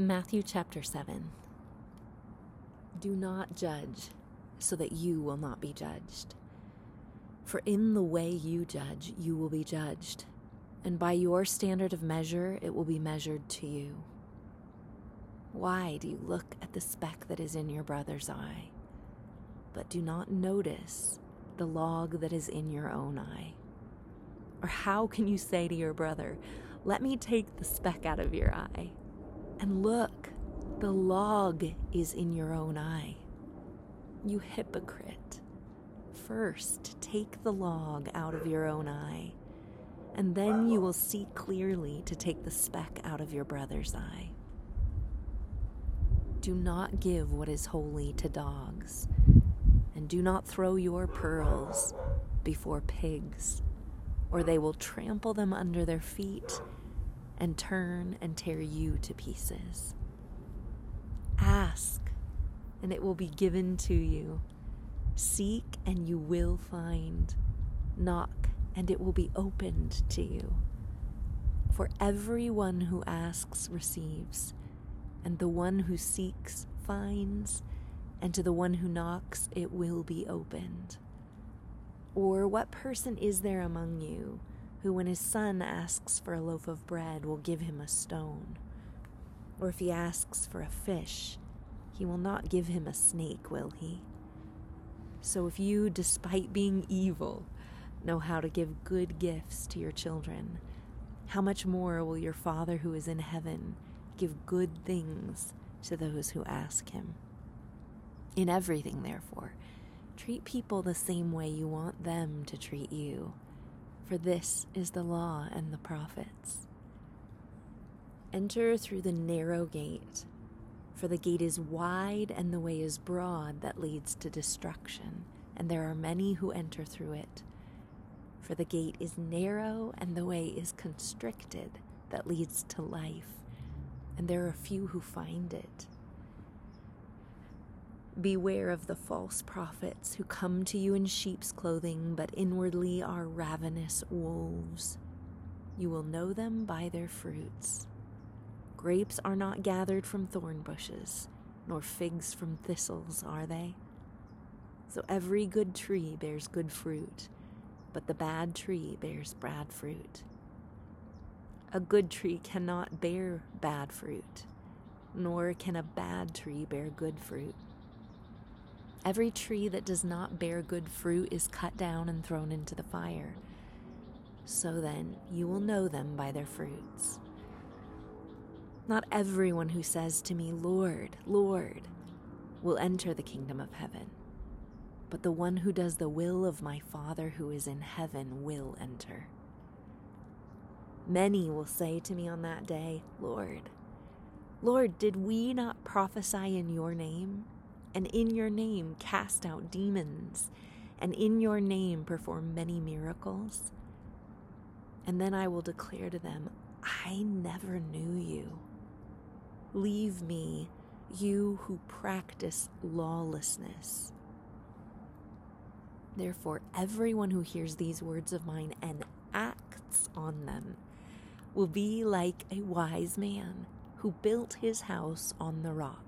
Matthew chapter 7. Do not judge, so that you will not be judged. For in the way you judge, you will be judged, and by your standard of measure, it will be measured to you. Why do you look at the speck that is in your brother's eye, but do not notice the log that is in your own eye? Or how can you say to your brother, Let me take the speck out of your eye? And look, the log is in your own eye. You hypocrite. First, take the log out of your own eye, and then you will see clearly to take the speck out of your brother's eye. Do not give what is holy to dogs, and do not throw your pearls before pigs, or they will trample them under their feet and turn and tear you to pieces. Ask, and it will be given to you. Seek, and you will find. Knock, and it will be opened to you. For everyone who asks receives, and the one who seeks finds, and to the one who knocks it will be opened. Or what person is there among you? Who, when his son asks for a loaf of bread, will give him a stone. Or if he asks for a fish, he will not give him a snake, will he? So if you, despite being evil, know how to give good gifts to your children, how much more will your Father who is in heaven give good things to those who ask him? In everything, therefore, treat people the same way you want them to treat you for this is the law and the prophets. Enter through the narrow gate, for the gate is wide and the way is broad that leads to destruction, and there are many who enter through it. For the gate is narrow and the way is constricted that leads to life, and there are few who find it. Beware of the false prophets who come to you in sheep's clothing, but inwardly are ravenous wolves. You will know them by their fruits. Grapes are not gathered from thorn bushes, nor figs from thistles, are they? So every good tree bears good fruit, but the bad tree bears bad fruit. A good tree cannot bear bad fruit, nor can a bad tree bear good fruit. Every tree that does not bear good fruit is cut down and thrown into the fire. So then you will know them by their fruits. Not everyone who says to me, Lord, Lord, will enter the kingdom of heaven, but the one who does the will of my Father who is in heaven will enter. Many will say to me on that day, Lord, Lord, did we not prophesy in your name? And in your name cast out demons, and in your name perform many miracles. And then I will declare to them, I never knew you. Leave me, you who practice lawlessness. Therefore, everyone who hears these words of mine and acts on them will be like a wise man who built his house on the rock.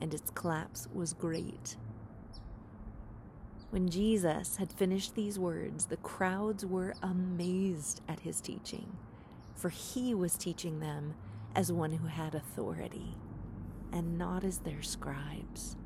and its collapse was great. When Jesus had finished these words, the crowds were amazed at his teaching, for he was teaching them as one who had authority, and not as their scribes.